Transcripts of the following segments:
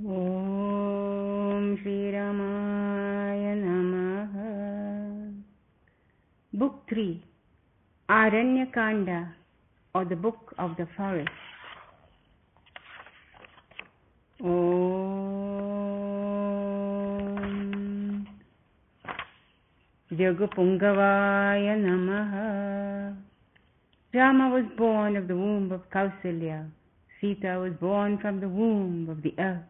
ॐ श्रीरामाय नमः Book 3 Aranyakanda or the Book of the Forest Om Jagapungavaya Namaha Rama was born of the womb of Kausalya. Sita was born from the womb of the earth.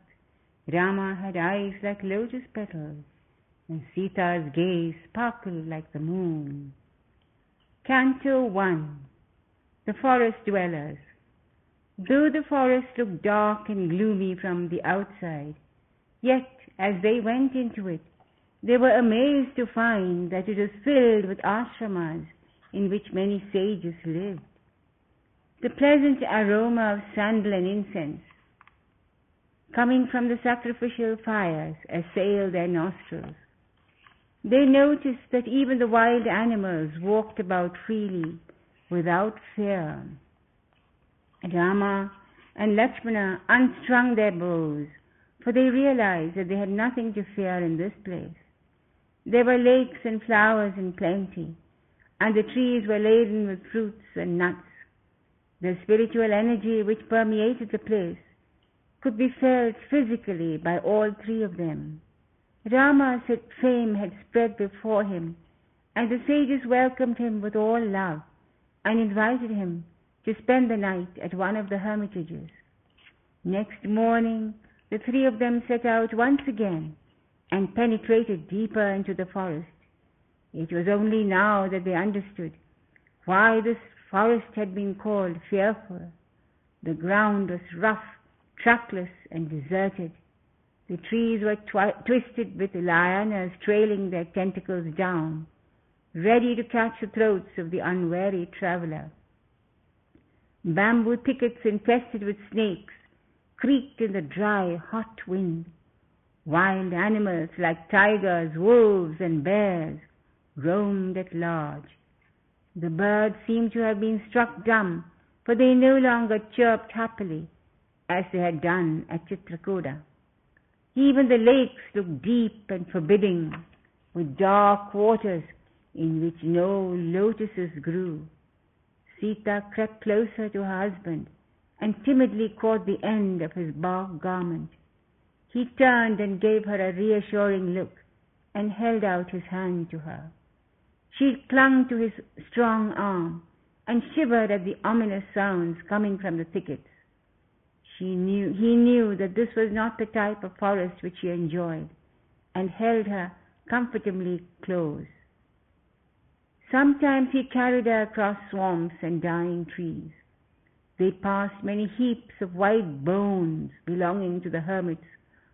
Rama had eyes like lotus petals, and Sita's gaze sparkled like the moon. Canto 1 The Forest Dwellers Though the forest looked dark and gloomy from the outside, yet as they went into it, they were amazed to find that it was filled with ashramas in which many sages lived. The pleasant aroma of sandal and incense coming from the sacrificial fires assailed their nostrils. They noticed that even the wild animals walked about freely without fear. Rama and Lakshmana unstrung their bows, for they realized that they had nothing to fear in this place. There were lakes and flowers in plenty, and the trees were laden with fruits and nuts. The spiritual energy which permeated the place could be felt physically by all three of them. Rama's fame had spread before him, and the sages welcomed him with all love and invited him to spend the night at one of the hermitages. Next morning, the three of them set out once again and penetrated deeper into the forest. It was only now that they understood why this forest had been called fearful. The ground was rough trackless and deserted. The trees were twi- twisted with lianas trailing their tentacles down, ready to catch the throats of the unwary traveler. Bamboo thickets infested with snakes creaked in the dry, hot wind. Wild animals like tigers, wolves, and bears roamed at large. The birds seemed to have been struck dumb, for they no longer chirped happily as they had done at Chitrakuta. Even the lakes looked deep and forbidding, with dark waters in which no lotuses grew. Sita crept closer to her husband and timidly caught the end of his bark garment. He turned and gave her a reassuring look and held out his hand to her. She clung to his strong arm and shivered at the ominous sounds coming from the thickets. She knew, he knew that this was not the type of forest which she enjoyed, and held her comfortably close. Sometimes he carried her across swamps and dying trees. They passed many heaps of white bones belonging to the hermits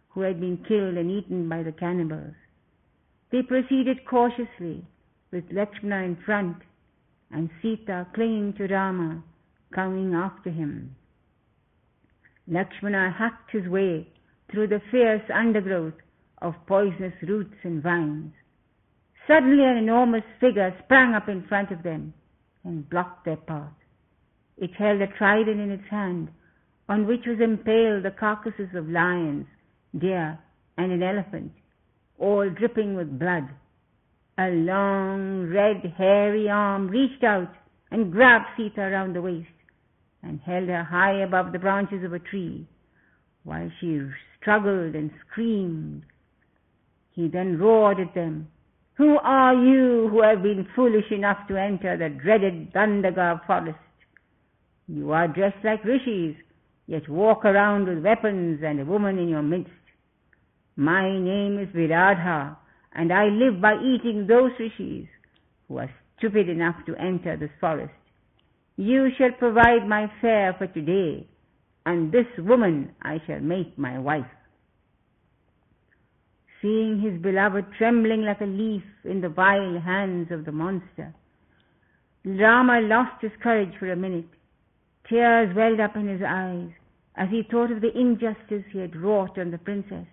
who had been killed and eaten by the cannibals. They proceeded cautiously, with Lakshmana in front, and Sita clinging to Rama, coming after him. Lakshmana hacked his way through the fierce undergrowth of poisonous roots and vines. Suddenly an enormous figure sprang up in front of them and blocked their path. It held a trident in its hand, on which was impaled the carcasses of lions, deer, and an elephant, all dripping with blood. A long, red, hairy arm reached out and grabbed Sita around the waist and held her high above the branches of a tree while she struggled and screamed. He then roared at them, Who are you who have been foolish enough to enter the dreaded Dandaka forest? You are dressed like rishis, yet walk around with weapons and a woman in your midst. My name is Viradha, and I live by eating those rishis who are stupid enough to enter this forest. You shall provide my fare for today, and this woman I shall make my wife. Seeing his beloved trembling like a leaf in the vile hands of the monster, Rama lost his courage for a minute. Tears welled up in his eyes as he thought of the injustice he had wrought on the princess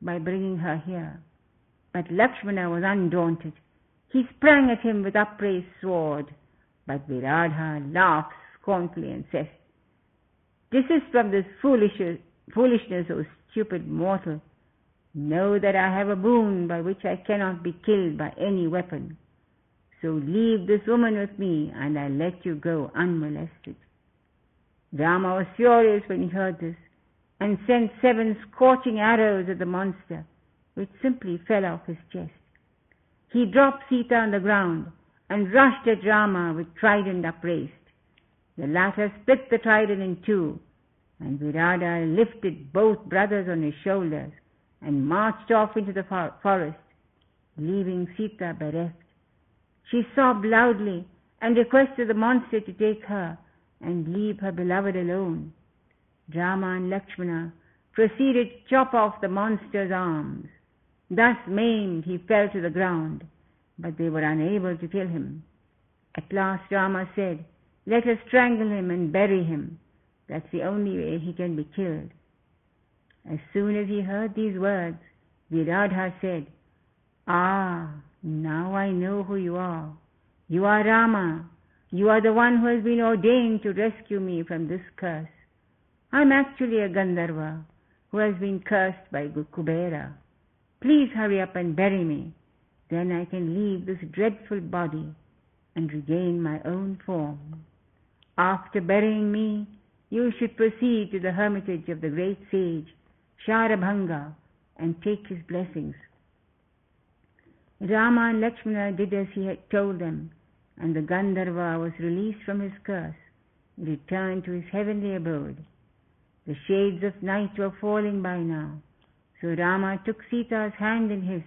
by bringing her here. But Lakshmana was undaunted. He sprang at him with upraised sword. But Viradha laughs scornfully and says, Desist from this foolish, foolishness, O stupid mortal, know that I have a boon by which I cannot be killed by any weapon. So leave this woman with me, and I'll let you go unmolested. Rama was furious when he heard this, and sent seven scorching arrows at the monster, which simply fell off his chest. He dropped Sita on the ground and rushed at Rama with trident upraised. The latter split the trident in two, and Viradha lifted both brothers on his shoulders and marched off into the forest, leaving Sita bereft. She sobbed loudly and requested the monster to take her and leave her beloved alone. Rama and Lakshmana proceeded to chop off the monster's arms. Thus maimed, he fell to the ground, but they were unable to kill him. At last Rama said, Let us strangle him and bury him. That's the only way he can be killed. As soon as he heard these words, Viradha said, Ah, now I know who you are. You are Rama. You are the one who has been ordained to rescue me from this curse. I'm actually a Gandharva who has been cursed by Kubera. Please hurry up and bury me. Then I can leave this dreadful body and regain my own form. After burying me, you should proceed to the hermitage of the great sage Sharabhanga and take his blessings. Rama and Lakshmana did as he had told them, and the Gandharva was released from his curse and returned to his heavenly abode. The shades of night were falling by now, so Rama took Sita's hand in his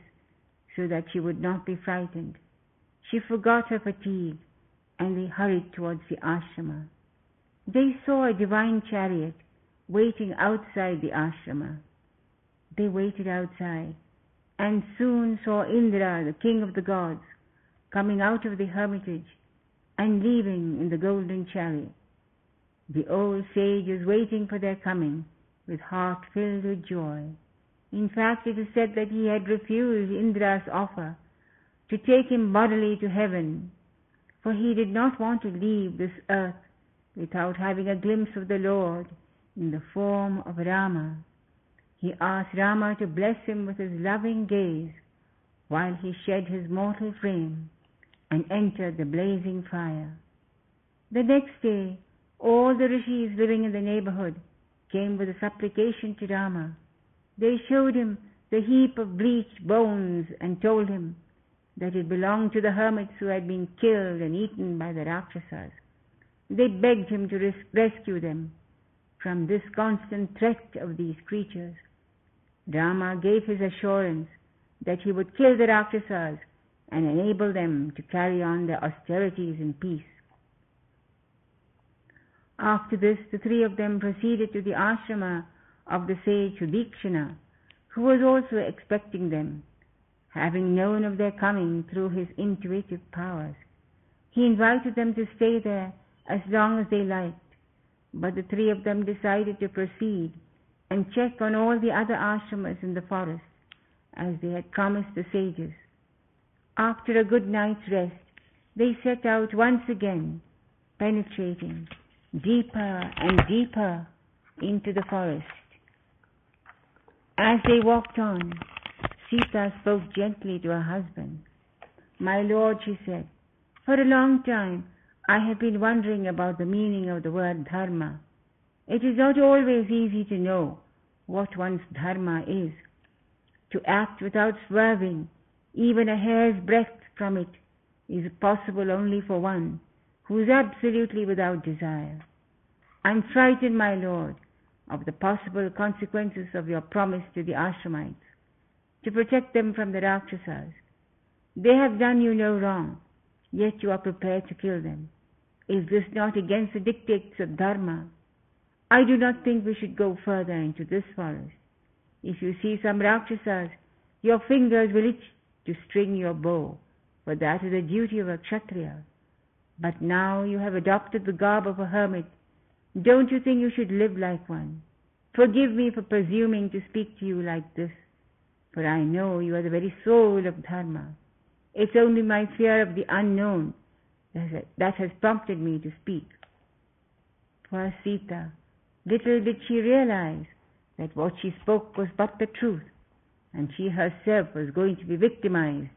so that she would not be frightened. She forgot her fatigue and they hurried towards the ashrama. They saw a divine chariot waiting outside the ashrama. They waited outside and soon saw Indra, the king of the gods, coming out of the hermitage and leaving in the golden chariot. The old sage was waiting for their coming with heart filled with joy. In fact, it is said that he had refused Indra's offer to take him bodily to heaven, for he did not want to leave this earth without having a glimpse of the Lord in the form of Rama. He asked Rama to bless him with his loving gaze while he shed his mortal frame and entered the blazing fire. The next day, all the rishis living in the neighborhood came with a supplication to Rama. They showed him the heap of bleached bones and told him that it belonged to the hermits who had been killed and eaten by the Rakshasas. They begged him to res- rescue them from this constant threat of these creatures. Rama gave his assurance that he would kill the Rakshasas and enable them to carry on their austerities in peace. After this, the three of them proceeded to the ashrama of the sage Sudikshana, who was also expecting them, having known of their coming through his intuitive powers. He invited them to stay there as long as they liked, but the three of them decided to proceed and check on all the other ashramas in the forest, as they had promised the sages. After a good night's rest, they set out once again, penetrating deeper and deeper into the forest. As they walked on, Sita spoke gently to her husband. My lord, she said, for a long time I have been wondering about the meaning of the word dharma. It is not always easy to know what one's dharma is. To act without swerving, even a hair's breadth from it, is possible only for one who is absolutely without desire. I'm frightened, my Lord, of the possible consequences of your promise to the Ashramites, to protect them from the Rakshasas. They have done you no wrong, yet you are prepared to kill them. Is this not against the dictates of Dharma? I do not think we should go further into this forest. If you see some Rakshasas, your fingers will itch to string your bow, for that is the duty of a Kshatriya. But now you have adopted the garb of a hermit. Don't you think you should live like one? Forgive me for presuming to speak to you like this, for I know you are the very soul of Dharma. It's only my fear of the unknown that has prompted me to speak. Poor Sita, little did she realize that what she spoke was but the truth, and she herself was going to be victimized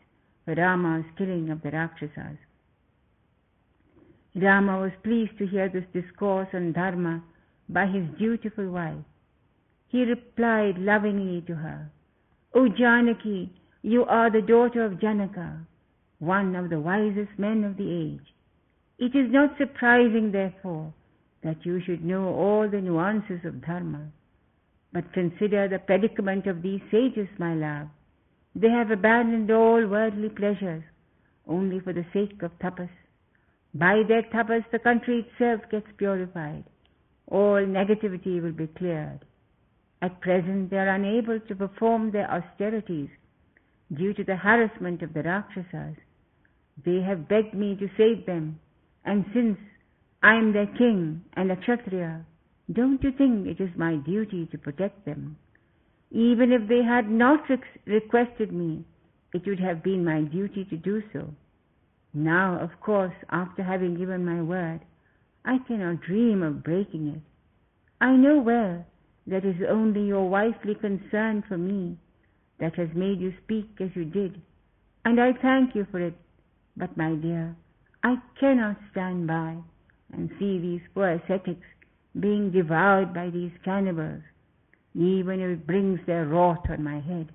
for Rama's killing of the Rakshasas. Rama was pleased to hear this discourse on Dharma by his dutiful wife. He replied lovingly to her, O Janaki, you are the daughter of Janaka, one of the wisest men of the age. It is not surprising, therefore, that you should know all the nuances of Dharma. But consider the predicament of these sages, my love. They have abandoned all worldly pleasures only for the sake of tapas. By their tapas, the country itself gets purified. All negativity will be cleared. At present, they are unable to perform their austerities due to the harassment of the Rakshasas. They have begged me to save them, and since I am their king and a Kshatriya, don't you think it is my duty to protect them? Even if they had not requested me, it would have been my duty to do so. Now, of course, after having given my word, I cannot dream of breaking it. I know well that it is only your wifely concern for me that has made you speak as you did, and I thank you for it. But, my dear, I cannot stand by and see these poor ascetics being devoured by these cannibals, even if it brings their wrath on my head.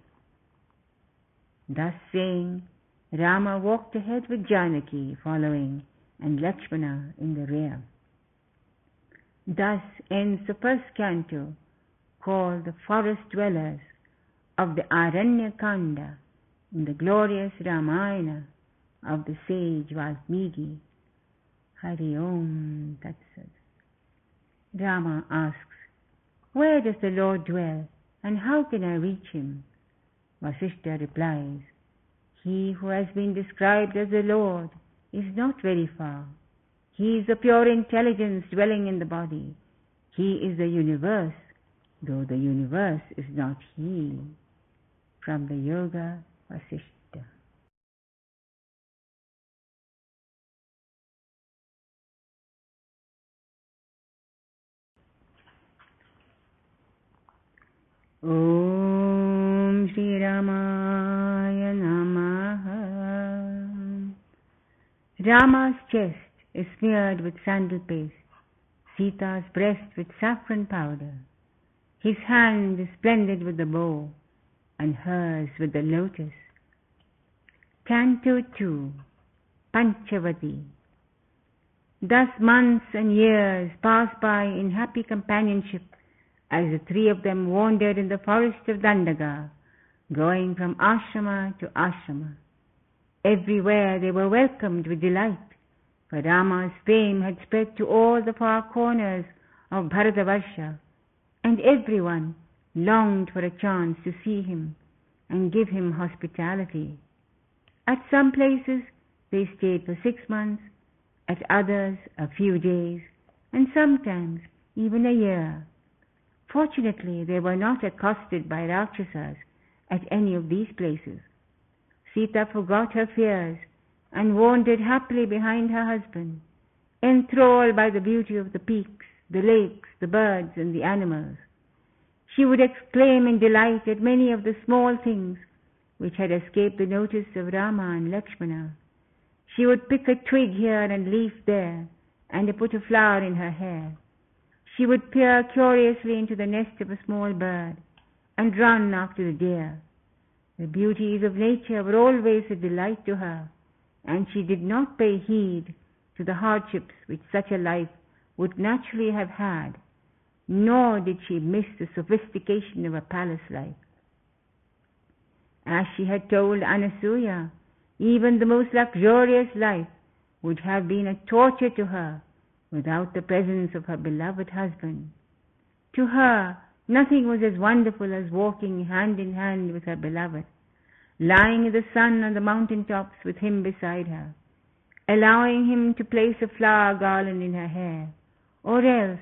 Thus saying, Rama walked ahead with Janaki following and Lakshmana in the rear. Thus ends the first canto called the Forest Dwellers of the Aranyakanda in the glorious Ramayana of the sage Valmiki. Hari Om Tatsat. Rama asks, Where does the Lord dwell and how can I reach him? Vasishtha replies, He who has been described as the Lord is not very far. He is the pure intelligence dwelling in the body. He is the universe, though the universe is not He. From the Yoga Vasishtha. Rama's chest is smeared with sandal paste, Sita's breast with saffron powder. His hand is splendid with the bow, and hers with the lotus. Canto 2 Panchavati Thus months and years pass by in happy companionship as the three of them wandered in the forest of Dandaka, going from ashrama to ashrama. Everywhere they were welcomed with delight, for Rama's fame had spread to all the far corners of Bharatavarsha, and everyone longed for a chance to see him and give him hospitality. At some places they stayed for six months, at others a few days, and sometimes even a year. Fortunately, they were not accosted by Rakshasas at any of these places. Sita forgot her fears and wandered happily behind her husband, enthralled by the beauty of the peaks, the lakes, the birds, and the animals. She would exclaim in delight at many of the small things which had escaped the notice of Rama and Lakshmana. She would pick a twig here and a leaf there, and put a flower in her hair. She would peer curiously into the nest of a small bird and run after the deer. The beauties of nature were always a delight to her, and she did not pay heed to the hardships which such a life would naturally have had, nor did she miss the sophistication of a palace life. As she had told Anasuya, even the most luxurious life would have been a torture to her without the presence of her beloved husband. To her, nothing was as wonderful as walking hand in hand with her beloved, lying in the sun on the mountain tops with him beside her, allowing him to place a flower garland in her hair, or else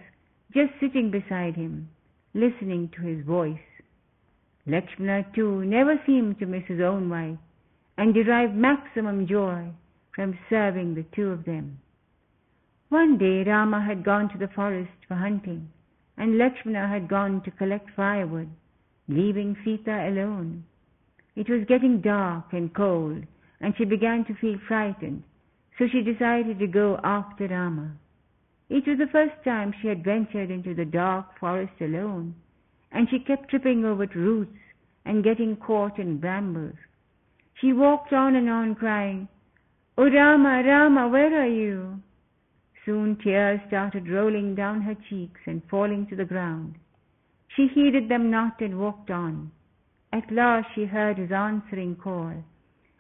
just sitting beside him, listening to his voice. Lakshmana too never seemed to miss his own wife, and derived maximum joy from serving the two of them. One day Rama had gone to the forest for hunting, and Lakshmana had gone to collect firewood, leaving Sita alone. It was getting dark and cold, and she began to feel frightened, so she decided to go after Rama. It was the first time she had ventured into the dark forest alone, and she kept tripping over roots and getting caught in brambles. She walked on and on crying, O Rama, Rama, where are you? Soon tears started rolling down her cheeks and falling to the ground. She heeded them not and walked on. At last she heard his answering call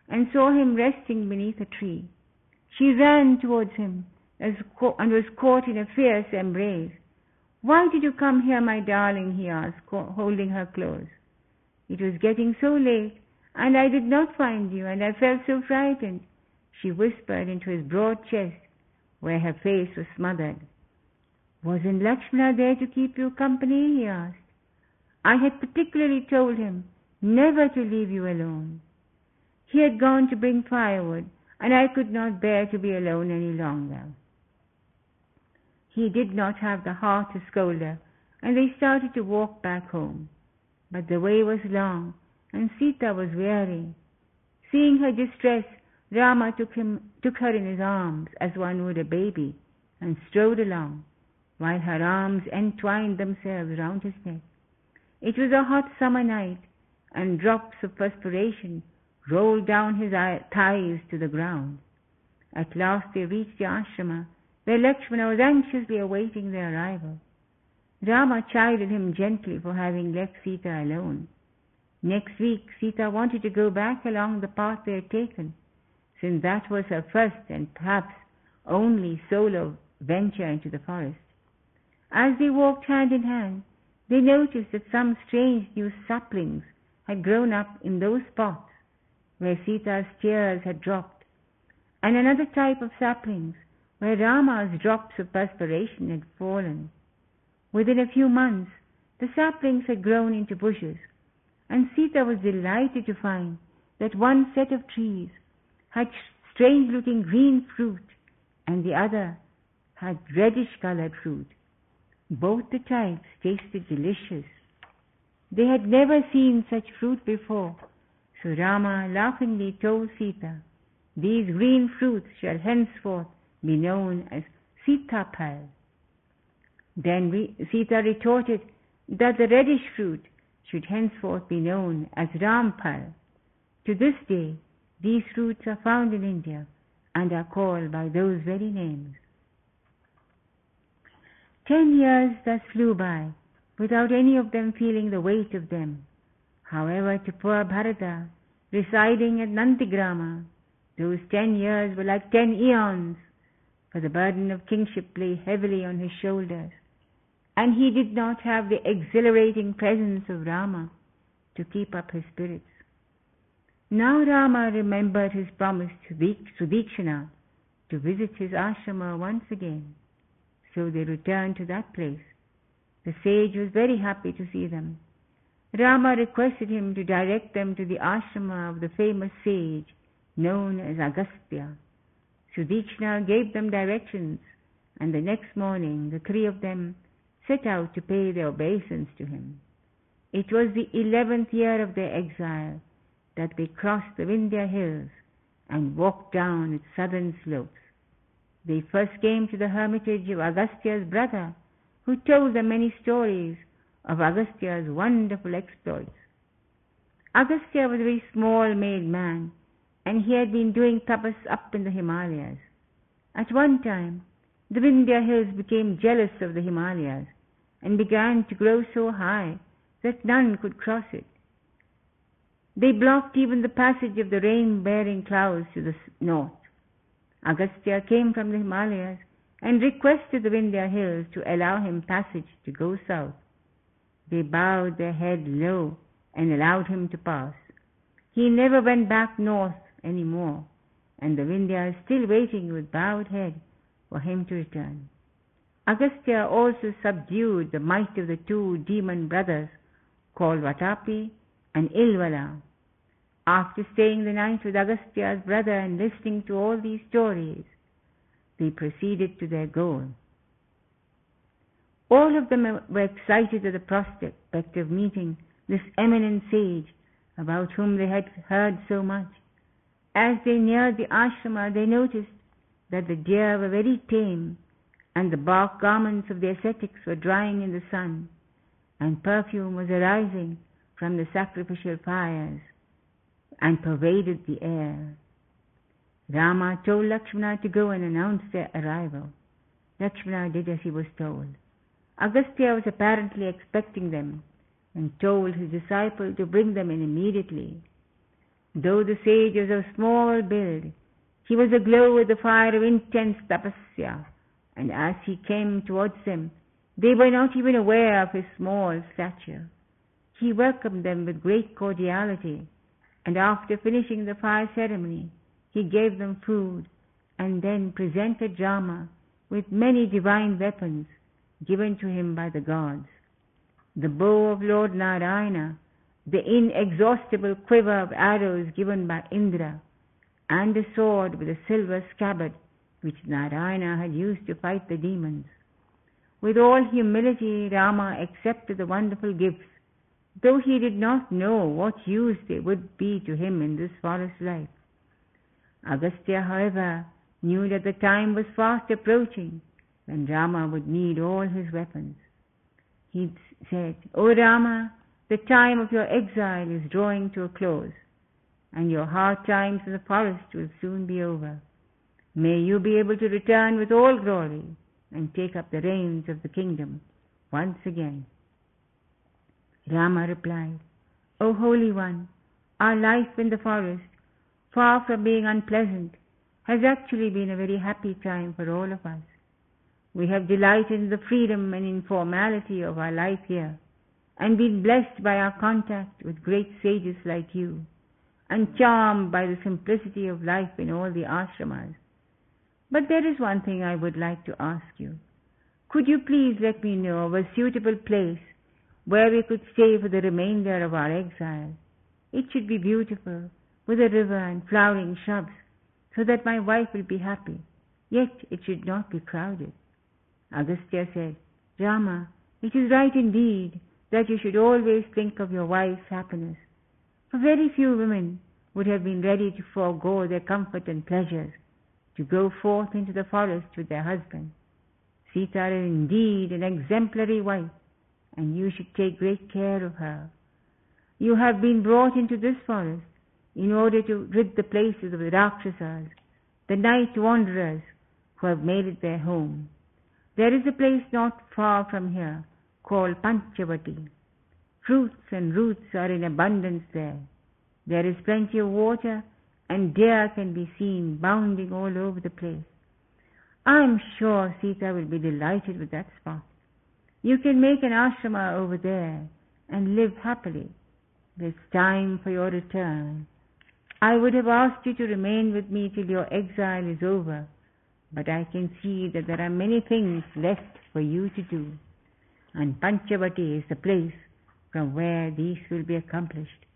and saw him resting beneath a tree. She ran towards him and was caught in a fierce embrace. Why did you come here, my darling? he asked, holding her close. It was getting so late, and I did not find you, and I felt so frightened, she whispered into his broad chest, where her face was smothered. Wasn't Lakshmana there to keep you company? he asked. I had particularly told him never to leave you alone. He had gone to bring firewood, and I could not bear to be alone any longer. He did not have the heart to scold her, and they started to walk back home. But the way was long, and Sita was weary. Seeing her distress, Rama took, him, took her in his arms as one would a baby, and strode along, while her arms entwined themselves round his neck. It was a hot summer night, and drops of perspiration rolled down his thighs to the ground. At last they reached the ashrama, where Lakshmana was anxiously awaiting their arrival. Rama chided him gently for having left Sita alone. Next week, Sita wanted to go back along the path they had taken, since that was her first and perhaps only solo venture into the forest. As they walked hand in hand, they noticed that some strange new saplings had grown up in those spots where Sita's tears had dropped, and another type of saplings where Rama's drops of perspiration had fallen. Within a few months, the saplings had grown into bushes, and Sita was delighted to find that one set of trees had strange looking green fruit and the other had reddish colored fruit. Both the types tasted delicious. They had never seen such fruit before, so Rama laughingly told Sita, These green fruits shall henceforth be known as Sitapal. Then Sita retorted that the reddish fruit should henceforth be known as Rampal. To this day, these fruits are found in India and are called by those very names. Ten years thus flew by without any of them feeling the weight of them. However, to poor Bharata, residing at Nandigrama, those ten years were like ten eons, for the burden of kingship lay heavily on his shoulders, and he did not have the exhilarating presence of Rama to keep up his spirits. Now Rama remembered his promise to Sudikshana to visit his ashrama once again. So they returned to that place. The sage was very happy to see them. Rama requested him to direct them to the ashrama of the famous sage known as Agastya. Sudikshana gave them directions, and the next morning the three of them set out to pay their obeisance to him. It was the eleventh year of their exile that they crossed the Vindhya hills and walked down its southern slopes. They first came to the hermitage of Agastya's brother, who told them many stories of Agastya's wonderful exploits. Agastya was a very small made man, and he had been doing tapas up in the Himalayas. At one time, the Vindhya hills became jealous of the Himalayas and began to grow so high that none could cross it. They blocked even the passage of the rain-bearing clouds to the north. Agastya came from the Himalayas and requested the Vindhya hills to allow him passage to go south. They bowed their head low and allowed him to pass. He never went back north any more, and the Vindhya is still waiting with bowed head for him to return. Agastya also subdued the might of the two demon brothers called Vatapi and Ilvala. After staying the night with Agastya's brother and listening to all these stories, they proceeded to their goal. All of them were excited at the prospect of meeting this eminent sage about whom they had heard so much. As they neared the ashrama, they noticed that the deer were very tame, and the bark garments of the ascetics were drying in the sun, and perfume was arising from the sacrificial fires and pervaded the air. Rama told Lakshmana to go and announce their arrival. Lakshmana did as he was told. Agastya was apparently expecting them and told his disciple to bring them in immediately. Though the sage was of small build, he was aglow with the fire of intense tapasya, and as he came towards them, they were not even aware of his small stature. He welcomed them with great cordiality, and after finishing the fire ceremony, he gave them food, and then presented Rama with many divine weapons given to him by the gods. The bow of Lord Narayana, the inexhaustible quiver of arrows given by Indra, and a sword with a silver scabbard which Narayana had used to fight the demons. With all humility, Rama accepted the wonderful gifts, though he did not know what use they would be to him in this forest life. Agastya, however, knew that the time was fast approaching when Rama would need all his weapons. He said, O Rama, the time of your exile is drawing to a close, and your hard times in the forest will soon be over. May you be able to return with all glory and take up the reins of the kingdom once again. Rama replied, O Holy One, our life in the forest, far from being unpleasant, has actually been a very happy time for all of us. We have delighted in the freedom and informality of our life here, and been blessed by our contact with great sages like you, and charmed by the simplicity of life in all the ashramas. But there is one thing I would like to ask you. Could you please let me know of a suitable place where we could stay for the remainder of our exile? It should be beautiful, with a river and flowering shrubs, so that my wife will be happy, yet it should not be crowded. Agastya said, Rama, it is right indeed that you should always think of your wife's happiness. For very few women would have been ready to forego their comfort and pleasures to go forth into the forest with their husband. Sita is indeed an exemplary wife, and you should take great care of her. You have been brought into this forest in order to rid the places of the Rakshasas, the night wanderers who have made it their home. There is a place not far from here called Panchavati. Fruits and roots are in abundance there. There is plenty of water and deer can be seen bounding all over the place. I am sure Sita will be delighted with that spot. You can make an ashrama over there and live happily. It is time for your return. I would have asked you to remain with me till your exile is over, but I can see that there are many things left for you to do, and Panchavati is the place from where these will be accomplished.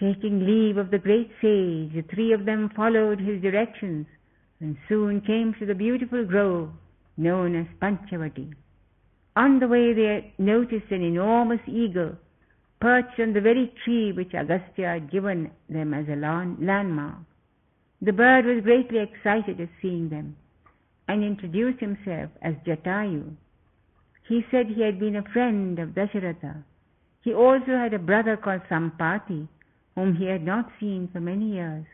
Taking leave of the great sage, the three of them followed his directions and soon came to the beautiful grove known as Panchavati. On the way they noticed an enormous eagle perched on the very tree which Agastya had given them as a landmark. The bird was greatly excited at seeing them and introduced himself as Jatayu. He said he had been a friend of Dasharatha. He also had a brother called Sampati, whom he had not seen for many years.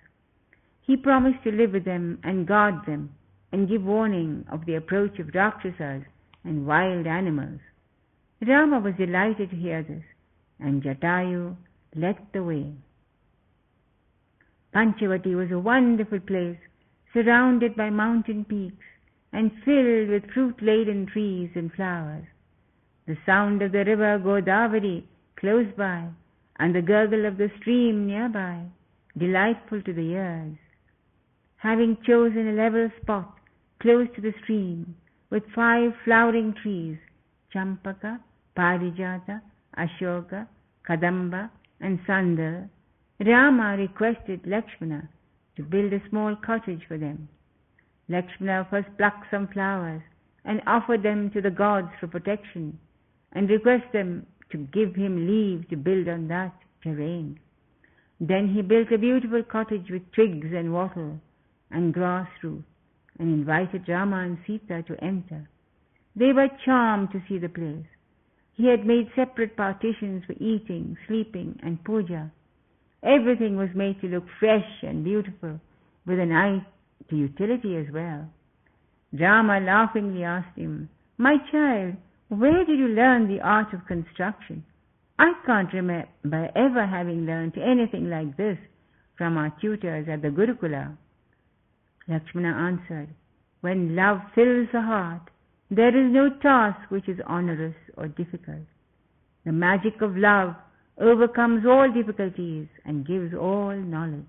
He promised to live with them and guard them and give warning of the approach of Rakshasas and wild animals. Rama was delighted to hear this, and Jatayu led the way. Panchavati was a wonderful place, surrounded by mountain peaks and filled with fruit-laden trees and flowers. The sound of the river Godavari close by and the gurgle of the stream nearby, delightful to the ears. Having chosen a level spot close to the stream with five flowering trees, Champaka, Parijata, Ashoka, Kadamba, and Sandal, Rama requested Lakshmana to build a small cottage for them. Lakshmana first plucked some flowers and offered them to the gods for protection, and request them to give him leave to build on that terrain. Then he built a beautiful cottage with twigs and wattle and grass roof, and invited Rama and Sita to enter. They were charmed to see the place. He had made separate partitions for eating, sleeping, and puja. Everything was made to look fresh and beautiful, with an eye to utility as well. Rama laughingly asked him, My child, where did you learn the art of construction? I can't remember ever having learned anything like this from our tutors at the Gurukula. Lakshmana answered, When love fills the heart, there is no task which is onerous or difficult. The magic of love overcomes all difficulties and gives all knowledge.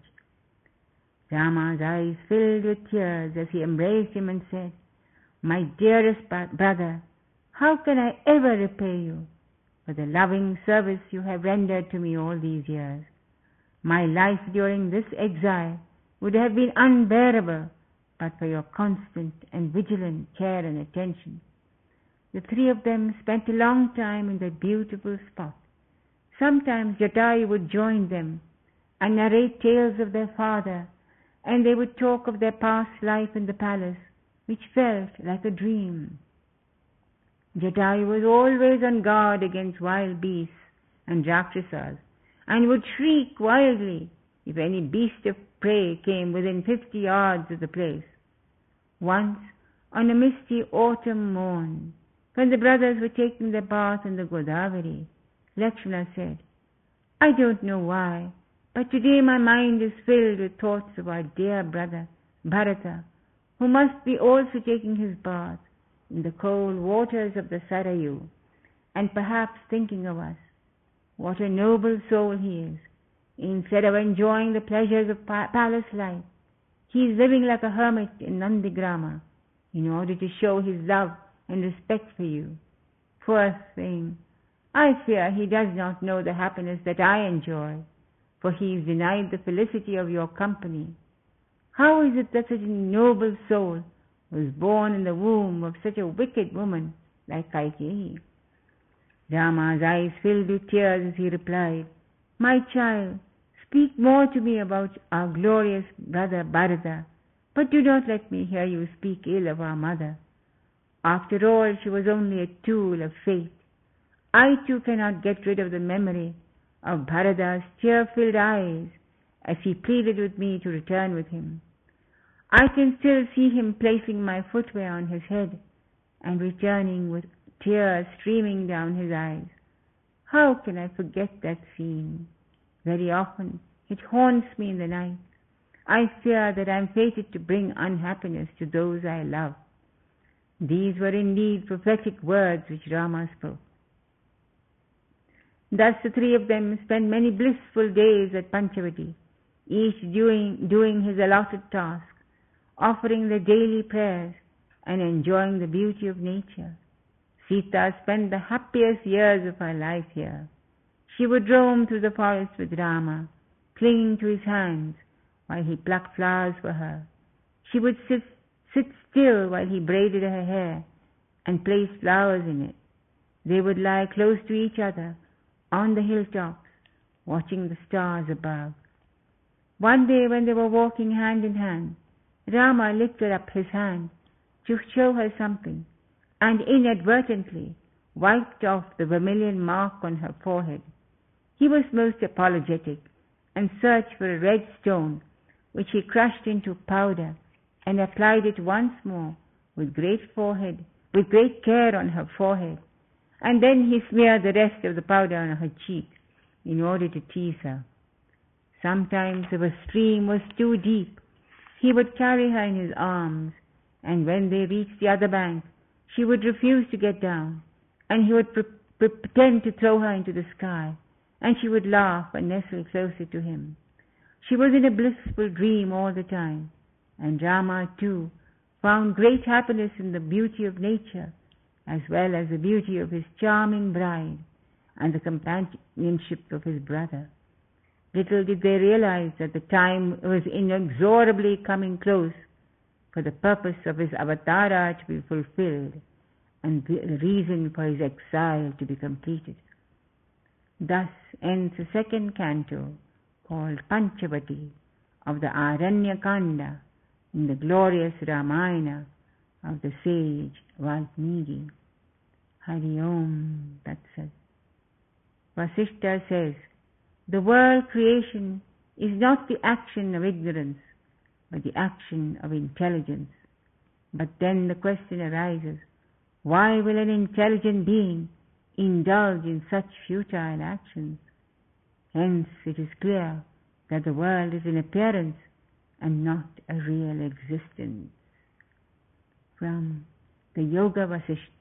Rama's eyes filled with tears as he embraced him and said, My dearest brother, how can I ever repay you for the loving service you have rendered to me all these years? My life during this exile would have been unbearable but for your constant and vigilant care and attention. The three of them spent a long time in that beautiful spot. Sometimes Jatayu would join them and narrate tales of their father, and they would talk of their past life in the palace, which felt like a dream. Jatayu was always on guard against wild beasts and rakshasas, and would shriek wildly if any beast of prey came within fifty yards of the place. Once, on a misty autumn morn, when the brothers were taking their bath in the Godavari, Lakshmana said, I don't know why, but today my mind is filled with thoughts of our dear brother, Bharata, who must be also taking his bath in the cold waters of the Sarayu, and perhaps thinking of us. What a noble soul he is. Instead of enjoying the pleasures of palace life, he is living like a hermit in Nandigrama in order to show his love and respect for you. Poor thing, I fear he does not know the happiness that I enjoy, for he is denied the felicity of your company. How is it that such a noble soul was born in the womb of such a wicked woman like Kaikeyi? Rama's eyes filled with tears as he replied, My child, Speak more to me about our glorious brother Bharata, but do not let me hear you speak ill of our mother. After all, she was only a tool of fate. I too cannot get rid of the memory of Bharata's tear-filled eyes as he pleaded with me to return with him. I can still see him placing my footwear on his head and returning with tears streaming down his eyes. How can I forget that scene? Very often it haunts me in the night. I fear that I am fated to bring unhappiness to those I love. These were indeed prophetic words which Rama spoke. Thus the three of them spent many blissful days at Panchavati, each doing, doing his allotted task, offering their daily prayers and enjoying the beauty of nature. Sita spent the happiest years of her life here. She would roam through the forest with Rama, clinging to his hands while he plucked flowers for her. She would sit, sit still while he braided her hair and placed flowers in it. They would lie close to each other on the hilltops, watching the stars above. One day when they were walking hand in hand, Rama lifted up his hand to show her something and inadvertently wiped off the vermilion mark on her forehead. He was most apologetic and searched for a red stone, which he crushed into powder and applied it once more with great forehead, with great care on her forehead, and then he smeared the rest of the powder on her cheek in order to tease her. Sometimes if a stream was too deep, he would carry her in his arms, and when they reached the other bank, she would refuse to get down, and he would pre- pretend to throw her into the sky and she would laugh and nestle closer to him. She was in a blissful dream all the time, and Rama too found great happiness in the beauty of nature, as well as the beauty of his charming bride and the companionship of his brother. Little did they realize that the time was inexorably coming close for the purpose of his avatara to be fulfilled and the reason for his exile to be completed. Thus ends the second canto called Panchavati of the Aranyakanda in the glorious Ramayana of the sage Valmiki. Hari Om Tat Sat. Vasishta says, the world creation is not the action of ignorance, but the action of intelligence. But then the question arises, why will an intelligent being indulge in such futile actions? Hence it is clear that the world is an appearance and not a real existence. From the Yoga Vasishta